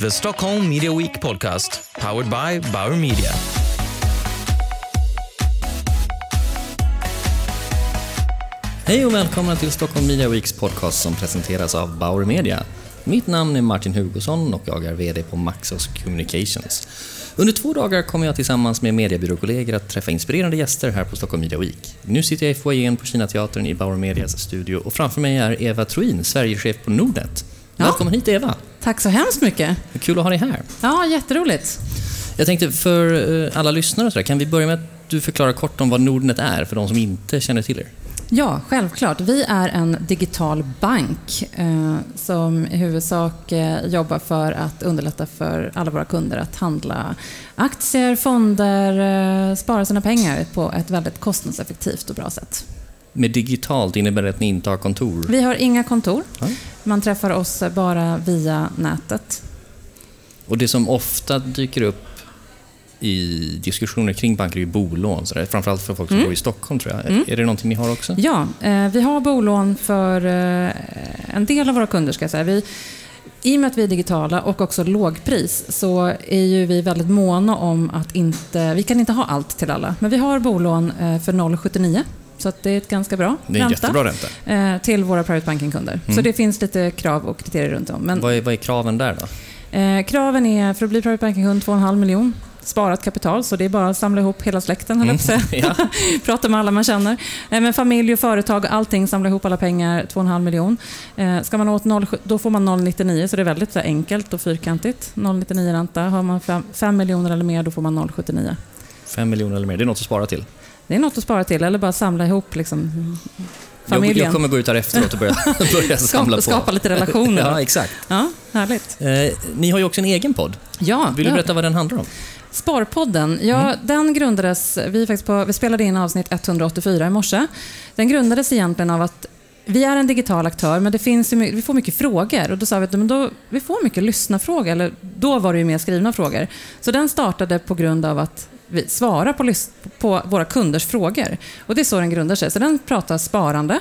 The Stockholm Media Week podcast, powered by Bauer Media. Hej och välkomna till Stockholm Media Weeks podcast som presenteras av Bauer Media. Mitt namn är Martin Hugosson och jag är VD på Maxos Communications. Under två dagar kommer jag tillsammans med mediebyråkollegor att träffa inspirerande gäster här på Stockholm Media Week. Nu sitter jag i foajén på Kinateatern i Bauer Medias studio och framför mig är Eva Troin, Sverigechef på Nordnet. Ja. Välkommen hit Eva! Tack så hemskt mycket. Kul att ha dig här. Ja, jätteroligt. Jag tänkte för eh, alla lyssnare, så kan vi börja med att du förklarar kort om vad Nordnet är för de som inte känner till er? Ja, självklart. Vi är en digital bank eh, som i huvudsak eh, jobbar för att underlätta för alla våra kunder att handla aktier, fonder, eh, spara sina pengar på ett väldigt kostnadseffektivt och bra sätt. Med digitalt innebär det att ni inte har kontor? Vi har inga kontor. Ja. Man träffar oss bara via nätet. Och det som ofta dyker upp i diskussioner kring banker är bolån, så där. framförallt för folk som bor i Stockholm tror jag. Är det någonting ni har också? Ja, eh, vi har bolån för eh, en del av våra kunder ska jag säga. Vi, I och med att vi är digitala och också lågpris så är ju vi väldigt måna om att inte, vi kan inte ha allt till alla. Men vi har bolån eh, för 0,79 så det är ett ganska bra Det är en ränta jättebra ränta. eh, till våra private banking-kunder. Så det finns lite krav och kriterier runt om. Men Vad är, vad är kraven där då? Eh, kraven är för att bli private banking-kund 2,5 miljon. Sparat kapital, så det är bara att samla ihop hela släkten, höll säga. Ja. Prata med alla man känner. Eh, men familj och företag, allting, samla ihop alla pengar, 2,5 miljon. Eh, ska man åt 0, då får man 0,99, så det är väldigt så enkelt och fyrkantigt. 0,99 ränta. Har man 5 miljoner eller mer, då får man 0,79. Fem miljoner eller mer, det är något att spara till. Det är något att spara till, eller bara samla ihop liksom, Jag, familjen. jag kommer gå ut här efteråt och börja, börja samla på. skapa lite relationer. Ja, exakt. ja, härligt. Eh, ni har ju också en egen podd. Ja, Vill du berätta vad den handlar om? Sparpodden, ja, Mm. den grundades, vi, faktiskt på, vi spelade in avsnitt 184 i morse. Den grundades egentligen av att vi är en digital aktör, men det finns ju, vi får mycket frågor. Och då sa vi att men då, vi får mycket lyssnarfrågor, eller då var det ju mer skrivna frågor. Så den startade på grund av att vi svarar på, på våra kunders frågor. Och det är så den grundar sig. Så den pratar sparande.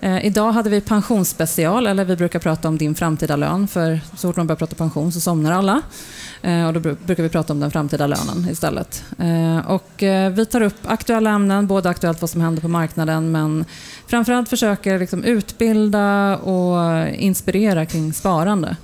Eh, idag hade vi pensionsspecial, eller vi brukar prata om din framtida lön, för så fort man börjar prata pension så somnar alla. Eh, och då brukar vi prata om den framtida lönen istället. Eh, och eh, vi tar upp aktuella ämnen, både aktuellt vad som händer på marknaden, men framförallt försöker liksom utbilda och inspirera kring sparande.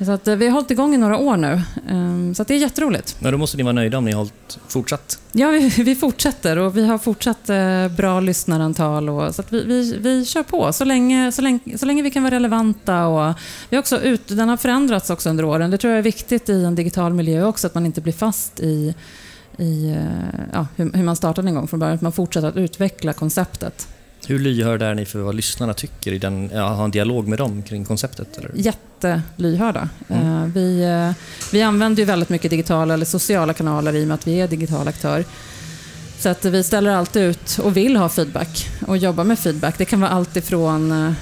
Så att, eh, vi har hållit igång i några år nu, eh, så det är jätteroligt. Men då måste ni vara nöjda om ni har hållit fortsatt. Ja, vi, vi fortsätter och vi har fortsatt eh, bra lyssnarantal. Och, så vi, vi, vi kör på så länge, så, länge, så länge vi kan vara relevanta. Och, vi också ut, den har förändrats också under åren. Det tror jag är viktigt i en digital miljö också, att man inte blir fast i, i eh, ja, hur, hur man startade en gång från början. Att man fortsätter att utveckla konceptet. Hur lyhörda är ni för vad lyssnarna tycker? I den, ja, ha en dialog med dem kring konceptet? Eller? Jättelyhörda. Mm. Eh, vi, eh, vi använder ju väldigt mycket digitala eller sociala kanaler i och med att vi är digital aktör. Så att vi ställer alltid ut och vill ha feedback och jobba med feedback. Det kan vara allt ifrån eh,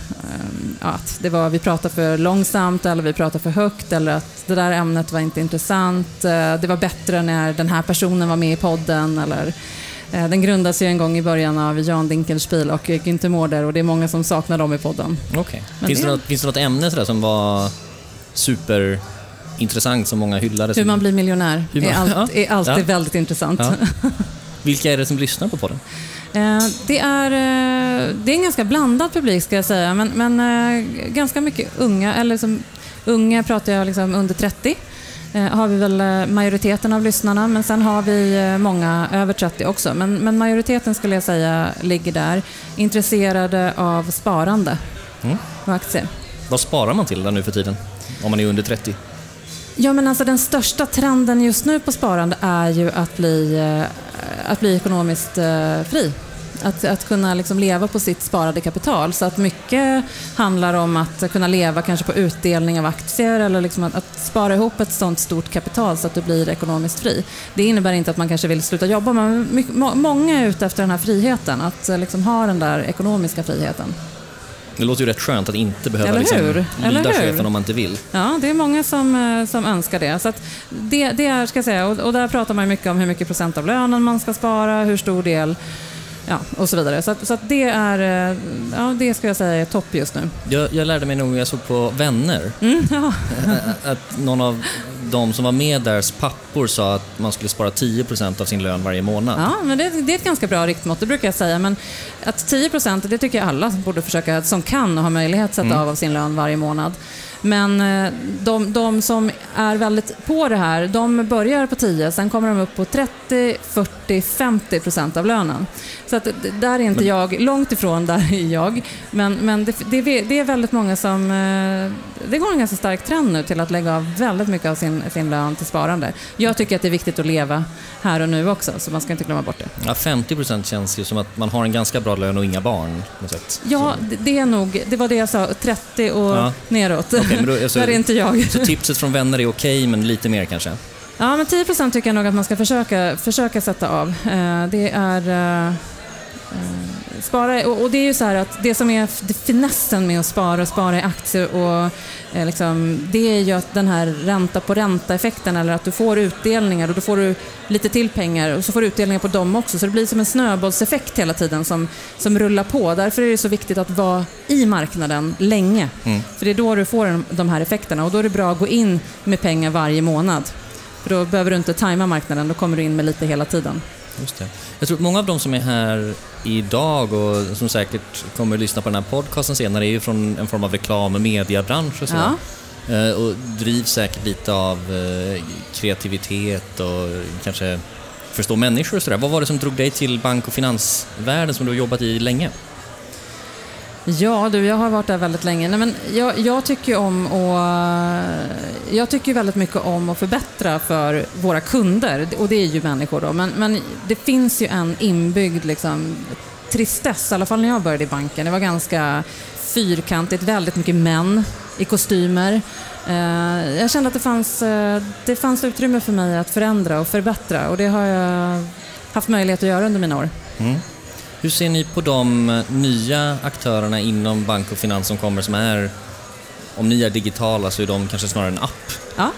att det var, vi pratar för långsamt eller vi pratar för högt eller att det där ämnet var inte intressant. Det var bättre när den här personen var med i podden. Eller, den grundades ju en gång i början av Jan Dinkelspiel och Günther Mårder och det är många som saknar dem i podden. Men Finns, det det- något, finns det något ämne sådär som var superintressant som många hyllade? Hur man blir miljonär man- är, allt, är alltid Ja. väldigt intressant. Ja. Vilka är det som lyssnar på podden? Eh, Det är, eh, det är en ganska blandad publik ska jag säga, men, men eh, ganska mycket unga, eller som unga pratar jag liksom under 30. Eh, har vi väl eh, majoriteten av lyssnarna, men sen har vi eh, många över 30 också. Men, men majoriteten skulle jag säga ligger där, intresserade av sparande Mm. och aktier. Vad sparar man till där nu för tiden? Om man är under 30? Ja, men alltså den största trenden just nu på sparande är ju att bli, att bli ekonomiskt fri. Att, att kunna liksom leva på sitt sparade kapital. Så att mycket handlar om att kunna leva kanske på utdelning av aktier eller liksom att, att spara ihop ett sånt stort kapital så att du blir ekonomiskt fri. Det innebär inte att man kanske vill sluta jobba, men mycket, må, många är ute efter den här friheten. Att eh, liksom ha den där ekonomiska friheten. Det låter ju rätt skönt att inte behöva liksom, lyda chefen om man inte vill. Ja, det är många som, eh, som önskar det. Så det, det är, ska säga, och, och där pratar man mycket om hur mycket procent av lönen man ska spara, hur stor del ja, och så vidare. Så, att, så att det är, eh, ja, det ska jag säga är topp just nu. Jag, jag lärde mig nog, jag såg på Vänner, Mm, ja. att någon av de som var med där, pappor sa att man skulle spara 10% av sin lön varje månad. Ja, men det, det är ett ganska bra riktmått, det brukar jag säga. Men att 10 procent, det tycker jag alla borde försöka, som kan och har möjlighet, sätta av av sin lön varje månad. Men eh, de, de som är väldigt på det här, de börjar på 10, sen kommer de upp på 30, 40, 50 procent av lönen. Så att, där är inte jag, långt ifrån där är jag. Men, men det, det, det är väldigt många som... eh, Det går en ganska stark trend nu till att lägga av väldigt mycket av sin, sin lön till sparande. Jag tycker att det är viktigt att leva här och nu också, så man ska inte glömma bort det. Ja, 50% känns ju som att man har en ganska bra lön och inga barn. Ja, det- det är nog, det var det jag sa, 30 och Ja. neråt. Men då- alltså- Där är inte jag. Så tipset från vänner är okej, men lite mer kanske? Ja, men 10 procent tycker jag nog att man ska försöka, försöka sätta av. Eh, Det är... eh, eh, Spara, och det är ju så här att det som är finessen med att spara och spara i aktier och liksom, det är ju att den här ränta på ränta-effekten eller att du får utdelningar och då får du lite till pengar och så får du utdelningar på dem också. Så det blir som en snöbollseffekt hela tiden som, som rullar på. Därför är det så viktigt att vara i marknaden länge. Mm. För det är då du får de här effekterna och då är det bra att gå in med pengar varje månad. För då behöver du inte tajma marknaden, då kommer du in med lite hela tiden. Just det. Jag tror att många av de som är här idag och som säkert kommer att lyssna på den här podcasten senare är ju från en form av reklam och mediebransch och så. Ja. Eh, Och drivs säkert lite av eh, kreativitet och kanske förstå människor och sådär. Vad var det som drog dig till bank och finansvärlden som du har jobbat i länge? Ja, du, jag har varit där väldigt länge. Nej, men jag, jag tycker ju om att, Jag tycker väldigt mycket om att förbättra för våra kunder, och det är ju människor då. Men, men det finns ju en inbyggd liksom, tristess, i alla fall när jag började i banken. Det var ganska fyrkantigt, väldigt mycket män i kostymer. Eh, jag kände att det fanns, eh, det fanns utrymme för mig att förändra och förbättra och det har jag haft möjlighet att göra under mina år. Mm. Hur ser ni på de eh, nya aktörerna inom bank och finans som kommer som är, om ni är digitala så är de kanske snarare en app? Ja,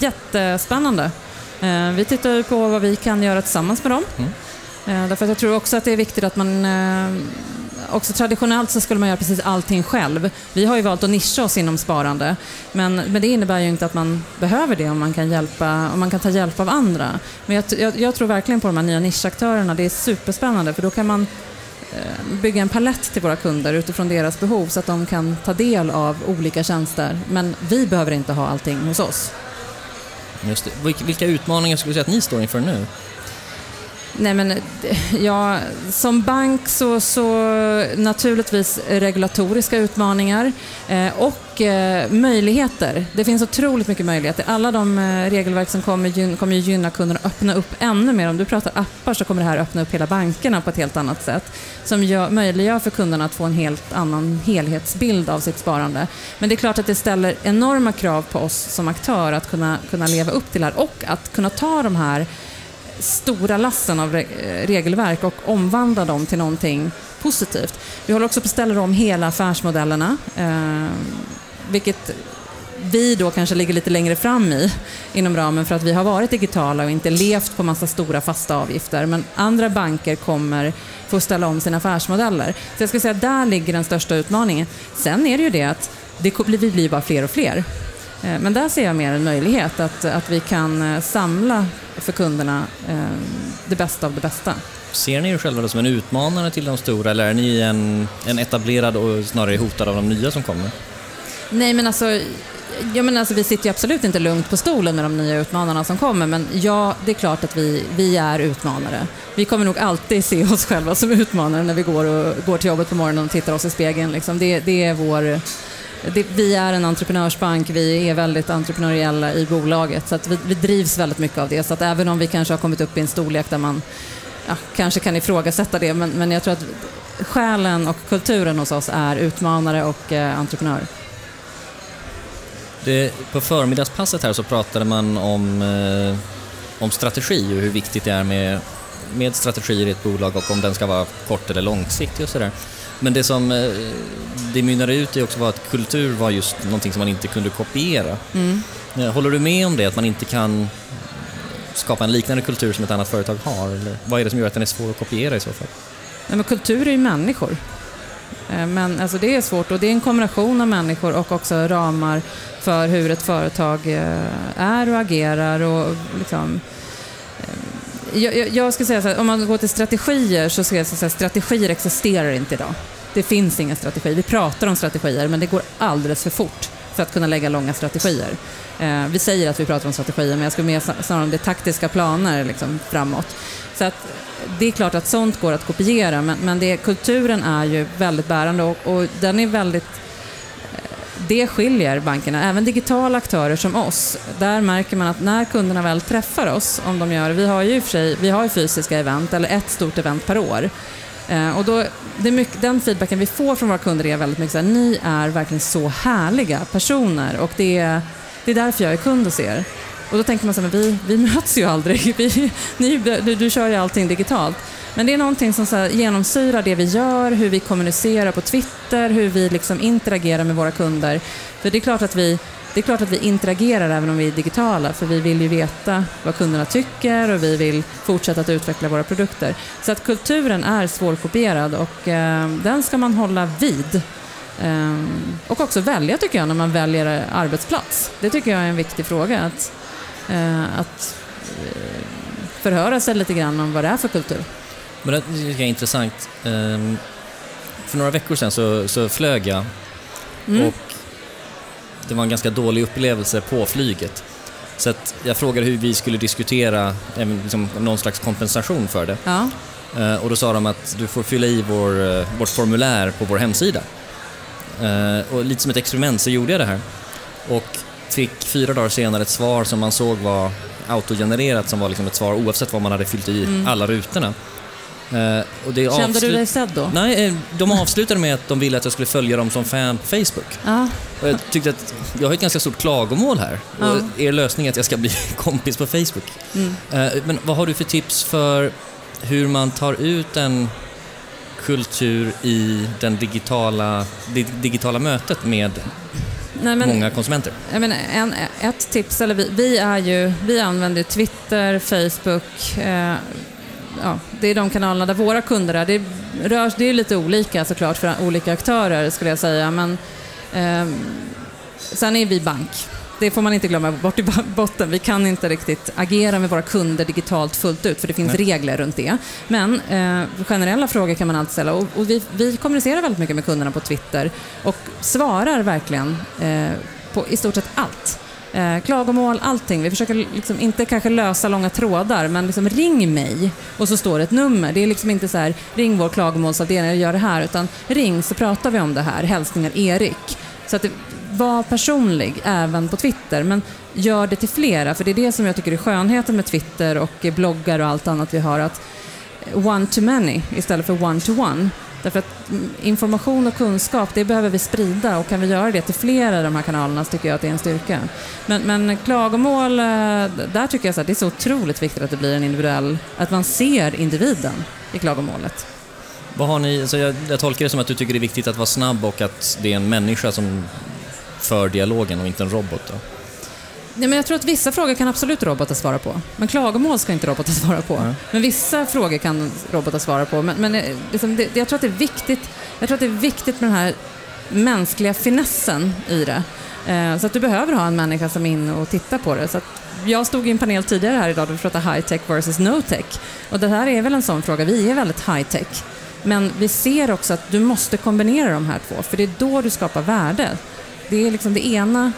jättespännande. Eh, Vi tittar på vad vi kan göra tillsammans med dem. Eh, Därför att jag tror också att det är viktigt att man... Också traditionellt så skulle man göra precis allting själv. Vi har ju valt att nischa oss inom sparande. Men, men det innebär ju inte att man behöver det om man kan, hjälpa, om man kan ta hjälp av andra. Men jag, jag, jag tror verkligen på de här nya nischaktörerna. Det är superspännande för då kan man eh, bygga en palett till våra kunder utifrån deras behov så att de kan ta del av olika tjänster. Men vi behöver inte ha allting hos oss. Just det. Vilka utmaningar skulle du säga att ni står inför nu? Nej, men ja, som bank så, så naturligtvis regulatoriska utmaningar eh, och eh, möjligheter. Det finns otroligt mycket möjligheter. Alla de eh, regelverk som kommer, gyn, kommer ju gynna kunderna och öppna upp ännu mer. Om du pratar appar så kommer det här öppna upp hela bankerna på ett helt annat sätt. Som gör, möjliggör för kunderna att få en helt annan helhetsbild av sitt sparande. Men det är klart att det ställer enorma krav på oss som aktör att kunna, kunna leva upp till det här och att kunna ta de här stora lassen av regelverk och omvandla dem till någonting positivt. Vi håller också på att ställa om hela affärsmodellerna, eh, vilket vi då kanske ligger lite längre fram i inom ramen för att vi har varit digitala och inte levt på massa stora fasta avgifter. Men andra banker kommer få ställa om sina affärsmodeller. Så jag skulle säga att där ligger den största utmaningen. Sen är det ju det att det, vi blir bara fler och fler. Eh, Men där ser jag mer en möjlighet att, att vi kan eh, samla för kunderna eh, det bästa av det bästa. Ser ni er själva som en utmanare till de stora eller är ni en, en etablerad och snarare hotad av de nya som kommer? Nej, men alltså, ja, men alltså vi sitter ju absolut inte lugnt på stolen med de nya utmanarna som kommer, men ja, det är klart att vi, vi är utmanare. Vi kommer nog alltid se oss själva som utmanare när vi går, och, går till jobbet på morgonen och tittar oss i spegeln. Liksom. Det, det är vår... Det, vi är en entreprenörsbank, vi är väldigt entreprenöriella i bolaget, så att vi, vi drivs väldigt mycket av det. Så att även om vi kanske har kommit upp i en storlek där man ja, kanske kan ifrågasätta det, men, men jag tror att själen och kulturen hos oss är utmanare och eh, entreprenör. Det, på förmiddagspasset här så pratade man om, eh, om strategi och hur viktigt det är med, med strategier i ett bolag och om den ska vara kort eller långsiktig och sådär. Men det som eh, det mynnade ut i också var att kultur var just någonting som man inte kunde kopiera. Eh, Håller du med om det, att man inte kan skapa en liknande kultur som ett annat företag har? Eller vad är det som gör att den är svår att kopiera i så fall? Nej, men kultur är ju människor. Eh, Men alltså det är svårt och det är en kombination av människor och också ramar för hur ett företag är och agerar. Och liksom, jag, jag- jag ska säga så här, om man går till strategier så ska jag säga att strategier existerar inte idag. Det finns ingen strategi. Vi pratar om strategier men det går alldeles för fort för att kunna lägga långa strategier. Eh, vi säger att vi pratar om strategier men jag skulle mer snarare om det är taktiska planer liksom, framåt. Så att det är klart att sånt går att kopiera men, men det, kulturen är ju väldigt bärande och, och den är väldigt det skiljer bankerna. Även digitala aktörer som oss, där märker man att när kunderna väl träffar oss, om de gör, vi har ju i och för sig, vi har ju fysiska event, eller ett stort event per år. Eh, och då, det är mycket, den feedbacken vi får från våra kunder är väldigt mycket så här, ni är verkligen så härliga personer och det är, det är därför jag är kund hos er. Och då tänker man så här, men vi, vi möts ju aldrig, vi, ni, du, du kör ju allting digitalt. Men det är någonting som så här genomsyrar det vi gör, hur vi kommunicerar på Twitter, hur vi liksom interagerar med våra kunder. För det är klart att vi det är klart att vi interagerar även om vi är digitala, för vi vill ju veta vad kunderna tycker och vi vill fortsätta att utveckla våra produkter. Så att kulturen är svårkopierad och eh, den ska man hålla vid. Eh, och också välja tycker jag när man väljer arbetsplats. Det tycker jag är en viktig fråga. Att, att eh, förhöra sig lite grann om vad det är för kultur. Men det tycker är intressant. Ehm, För några veckor sedan så, så flög jag Mm. och det var en ganska dålig upplevelse på flyget. Så jag frågade hur vi skulle diskutera även liksom, någon slags kompensation för det. Ja. Eh, Och då sa de att du får fylla i vår, eh, vårt formulär på vår hemsida. Eh, Och lite som ett experiment så gjorde jag det här. Och fick fyra dagar senare ett svar som man såg var autogenererat som var liksom ett svar oavsett vad man hade fyllt i alla rutorna. Eh, Och det Mm. Kände du dig sedd då? Nej, eh, de avslutade med att de ville att jag skulle följa dem som fan på Facebook. Ja. Och jag tyckte att jag har ett ganska stort klagomål här. Ja. Och er lösning är att jag ska bli kompis på Facebook. Mm. Eh, Men vad har du för tips för hur man tar ut en kultur i den digitala, det digitala mötet med Nej, men, många konsumenter? Jag menar, en, ett tips, eller vi, vi, är ju, vi använder Twitter, Facebook, eh, ja, det är de kanalerna där våra kunder är. Det, rör, det är lite olika såklart för olika aktörer skulle jag säga, men eh, sen är vi bank. Det får man inte glömma bort i botten. Vi kan inte riktigt agera med våra kunder digitalt fullt ut, för det finns Nej. regler runt det. Men eh, generella frågor kan man alltid ställa. Och, och vi, vi kommunicerar väldigt mycket med kunderna på Twitter och svarar verkligen eh, på i stort sett allt. Eh, klagomål, allting. Vi försöker liksom inte kanske lösa långa trådar, men liksom ring mig och så står det ett nummer. Det är liksom inte så här, ring vår klagomålsavdelning och gör det här, utan ring så pratar vi om det här. Hälsningar Erik. Så att det, var personlig även på Twitter, men gör det till flera, för det är det som jag tycker är skönheten med Twitter och bloggar och allt annat vi har, att one to many istället för one to one. Därför att information och kunskap, det behöver vi sprida och kan vi göra det till flera av de här kanalerna så tycker jag att det är en styrka. Men, men klagomål, eh, där tycker jag så att det är så otroligt viktigt att det blir en individuell, att man ser individen i klagomålet. Vad har ni, så jag, jag tolkar det som att du tycker det är viktigt att vara snabb och att det är en människa som för dialogen och inte en robot. Då. Nej, men jag tror att vissa frågor kan absolut robotar svara på. Men klagomål ska inte robotar svara på. Nej. Men vissa frågor kan robotar svara på. Men, men eh, liksom, det, jag, tror att det är viktigt, jag tror att det är viktigt med den här mänskliga finessen i det. Eh, så att du behöver ha en människa som är inne och tittar på det. Så att jag stod i en panel tidigare här idag där vi pratade high tech versus no tech. Och det här är väl en sån fråga. Vi är väldigt high tech. Men vi ser också att du måste kombinera de här två, för det är då du skapar värde. Det är liksom det ena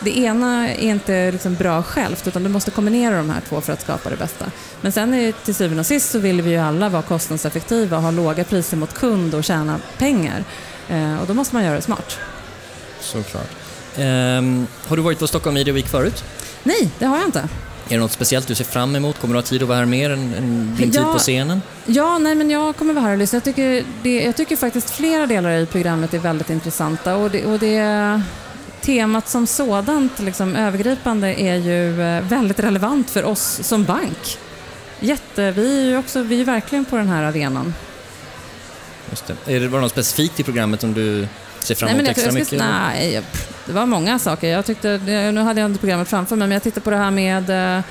det ena är inte liksom bra självt, utan du måste kombinera de här två för att skapa det bästa. Men sen är, till syvende och sist så vill vi ju alla vara kostnadseffektiva, ha låga priser mot kund och tjäna pengar. Eh, och då måste man göra det smart. Såklart. Ehm, har du varit på Stockholm Media Week förut? Nej, det har jag inte. Är det något speciellt du ser fram emot? Kommer du ha tid att vara här mer än, än din tid Ja. på scenen? Ja, nej, men jag kommer vara här och lyssna. Jag tycker, det, jag tycker faktiskt flera delar i programmet är väldigt intressanta och det, och det temat som sådant, liksom, övergripande, är ju eh, väldigt relevant för oss som bank. Jätte, vi är ju också, vi är verkligen på den här arenan. Just det. Är det bara något specifikt i programmet som du ser fram emot extra mycket? skulle- nej, jag- det var många saker. Jag tyckte, nu hade jag inte programmet framför mig, men jag tittade på det här med eh,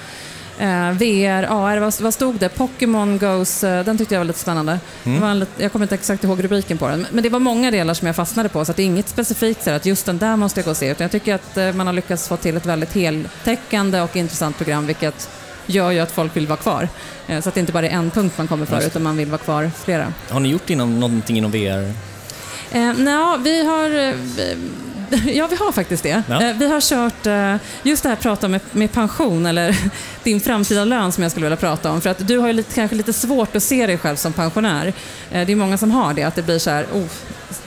Eh, VR, AR, vad, vad stod det? Pokémon Goes, eh, den tyckte jag var lite spännande. Det var en, lit- jag kommer inte exakt ihåg rubriken på den, men det var många delar som jag fastnade på, så det är inget specifikt så att just den där måste jag gå och se, utan jag tycker att eh, man har lyckats få till ett väldigt heltäckande och intressant program, vilket gör ju att folk vill vara kvar. Så att det inte bara är en punkt man kommer för, utan man vill vara kvar flera. Har ni gjort inom, någonting inom VR? Eh, Nja, vi har... eh, vi- Ja, vi har faktiskt det. Ja. Eh, vi har kört eh, just det här prata med, med pension, eller din framtida lön som jag skulle vilja prata om. För att du har ju lite, kanske lite svårt att se dig själv som pensionär. Eh, det är många som har det, att det blir så här, oh,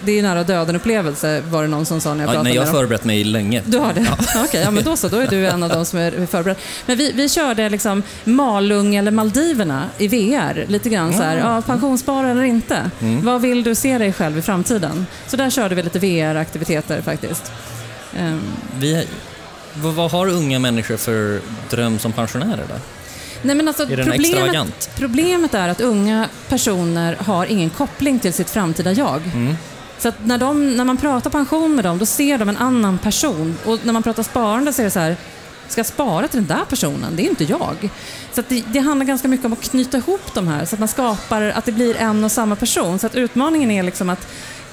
det är nära döden-upplevelse, var det någon som sa när jag Ja, pratade nej, jag har förberett mig länge. Du har det? Ja. Okej, ja, men då så. Då är du en av de som är förberedd. Men vi, vi körde liksom Malung eller Maldiverna i VR. Lite grann så här, ja, pensionsspara eller inte. Vad vill du se dig själv i framtiden? Så där körde vi lite VR-aktiviteter faktiskt. Ehm, Vi, vad, har unga människor för dröm som pensionärer då? Nej, men alltså, Är den problemet, extravagant? problemet är att unga personer har ingen koppling till sitt framtida jag. Mm. Så när, de, när man pratar pension med dem, då ser de en annan person. Och när man pratar sparande så är det så här, ska jag spara till den där personen? Det är inte jag. Så det, det handlar ganska mycket om att knyta ihop de här, så att man skapar att det blir en och samma person. Så att utmaningen är liksom att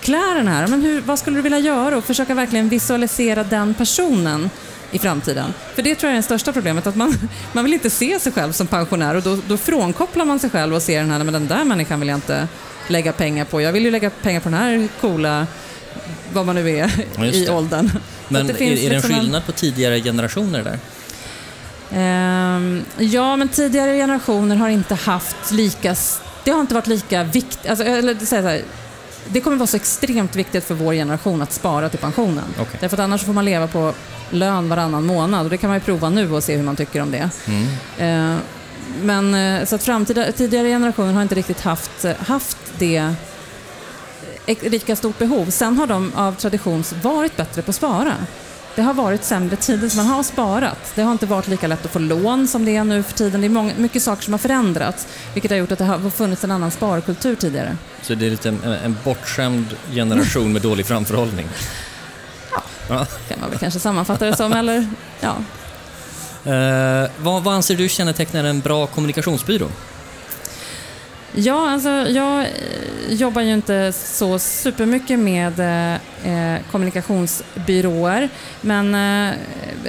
klä den här, men hur, vad skulle du vilja göra? Och försöka verkligen visualisera den personen i framtiden. För det tror jag är det största problemet, att man, man vill inte se sig själv som pensionär och då, då frånkopplar man sig själv och ser den här, men den där människan vill jag inte lägga pengar på. Jag vill ju lägga pengar på den här coola, vad man nu är i åldern. Men är, det finns är det en liksom skillnad på tidigare generationer där? Ehm, ja, men tidigare generationer har inte haft lika... Det har inte varit lika viktigt... Alltså, eller så här, det kommer vara så extremt viktigt för vår generation att spara till pensionen. Okej. Därför att annars får man leva på lön varannan månad och det kan man ju prova nu och se hur man tycker om det. Mm. Eh, Men eh, så att framtida, tidigare generationer har inte riktigt haft, haft det eh, lika stort behov. Sen har de av tradition varit bättre på att spara. Det har varit sämre tider, så man har sparat. Det har inte varit lika lätt att få lån som det är nu för tiden. Det är många, mycket saker som har förändrats, vilket har gjort att det har funnits en annan sparkultur tidigare. Så det är lite en, en bortskämd generation med dålig framförhållning? Ja. kan man väl kanske sammanfatta det som, eller ja. Eh, vad, vad anser du kännetecknar en bra kommunikationsbyrå? Ja, alltså jag eh, jobbar ju inte så supermycket med eh, eh, kommunikationsbyråer. Men, eh,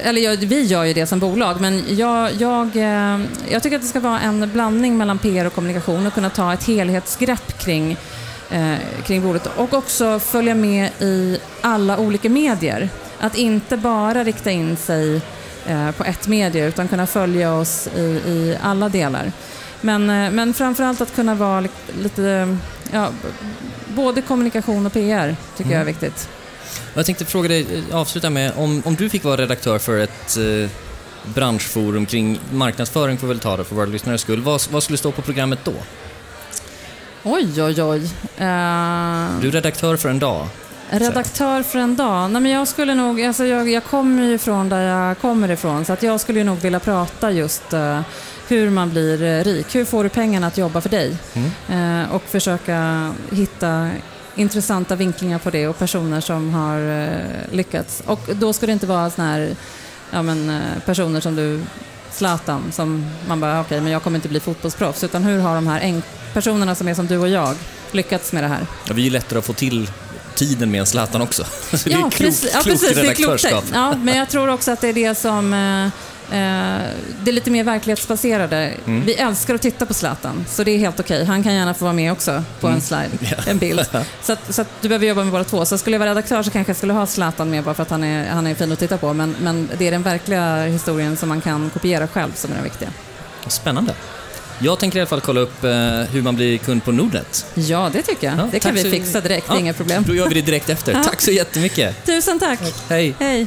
eller jag, vi gör ju det som bolag, men jag, jag, eh, jag tycker att det ska vara en blandning mellan PR och kommunikation och kunna ta ett helhetsgrepp kring, eh, kring bordet och också följa med i alla olika medier. Att inte bara rikta in sig eh, på ett medie utan kunna följa oss i, i alla delar. Men, eh, men framförallt att kunna vara li- lite, ja, b- både kommunikation och PR tycker jag är viktigt. Jag tänkte fråga dig, eh, avsluta med, om, om du fick vara redaktör för ett eh, branschforum kring marknadsföring, får vi väl ta det för våra lyssnares skull, vad, vad skulle stå på programmet då? Oj, oj, oj. Eh, Du är redaktör för en dag. redaktör för en dag? Nej, men jag skulle nog, alltså jag, jag kommer ju ifrån där jag kommer ifrån, så att jag skulle nog vilja prata just eh, hur man blir eh, rik. Hur får du pengarna att jobba för dig? Eh, och försöka hitta intressanta vinklingar på det och personer som har eh, lyckats. Och då ska det inte vara såna här ja, men, personer som du, Zlatan, som man bara, okej, men jag kommer inte bli fotbollsproffs. Utan hur har de här personerna som är som du och jag lyckats med det här? Ja, vi är ju lättare att få till tiden med en Zlatan också. Så det är Ja, klokt, precis, ja, klokt precis det är klokt. Ja, men jag tror också att det är det som... Eh, det är lite mer verklighetsbaserade. Mm. Vi älskar att titta på Zlatan, så det är helt okej. Han kan gärna få vara med också på Mm. en slide, en bild. Så, att, så att du behöver jobba med båda två. Så skulle jag vara redaktör så kanske jag skulle ha Zlatan med bara för att han är, han är fin att titta på. Men, men det är den verkliga historien som man kan kopiera själv som är den viktiga. Spännande. Jag tänker i alla fall kolla upp eh, hur man blir kund på Nordnet. Ja, det tycker jag. Ja, det kan vi fixa direkt, Ja, inga problem. Då gör vi det direkt efter. Tack så jättemycket. Tusen tack. Hej. Hej.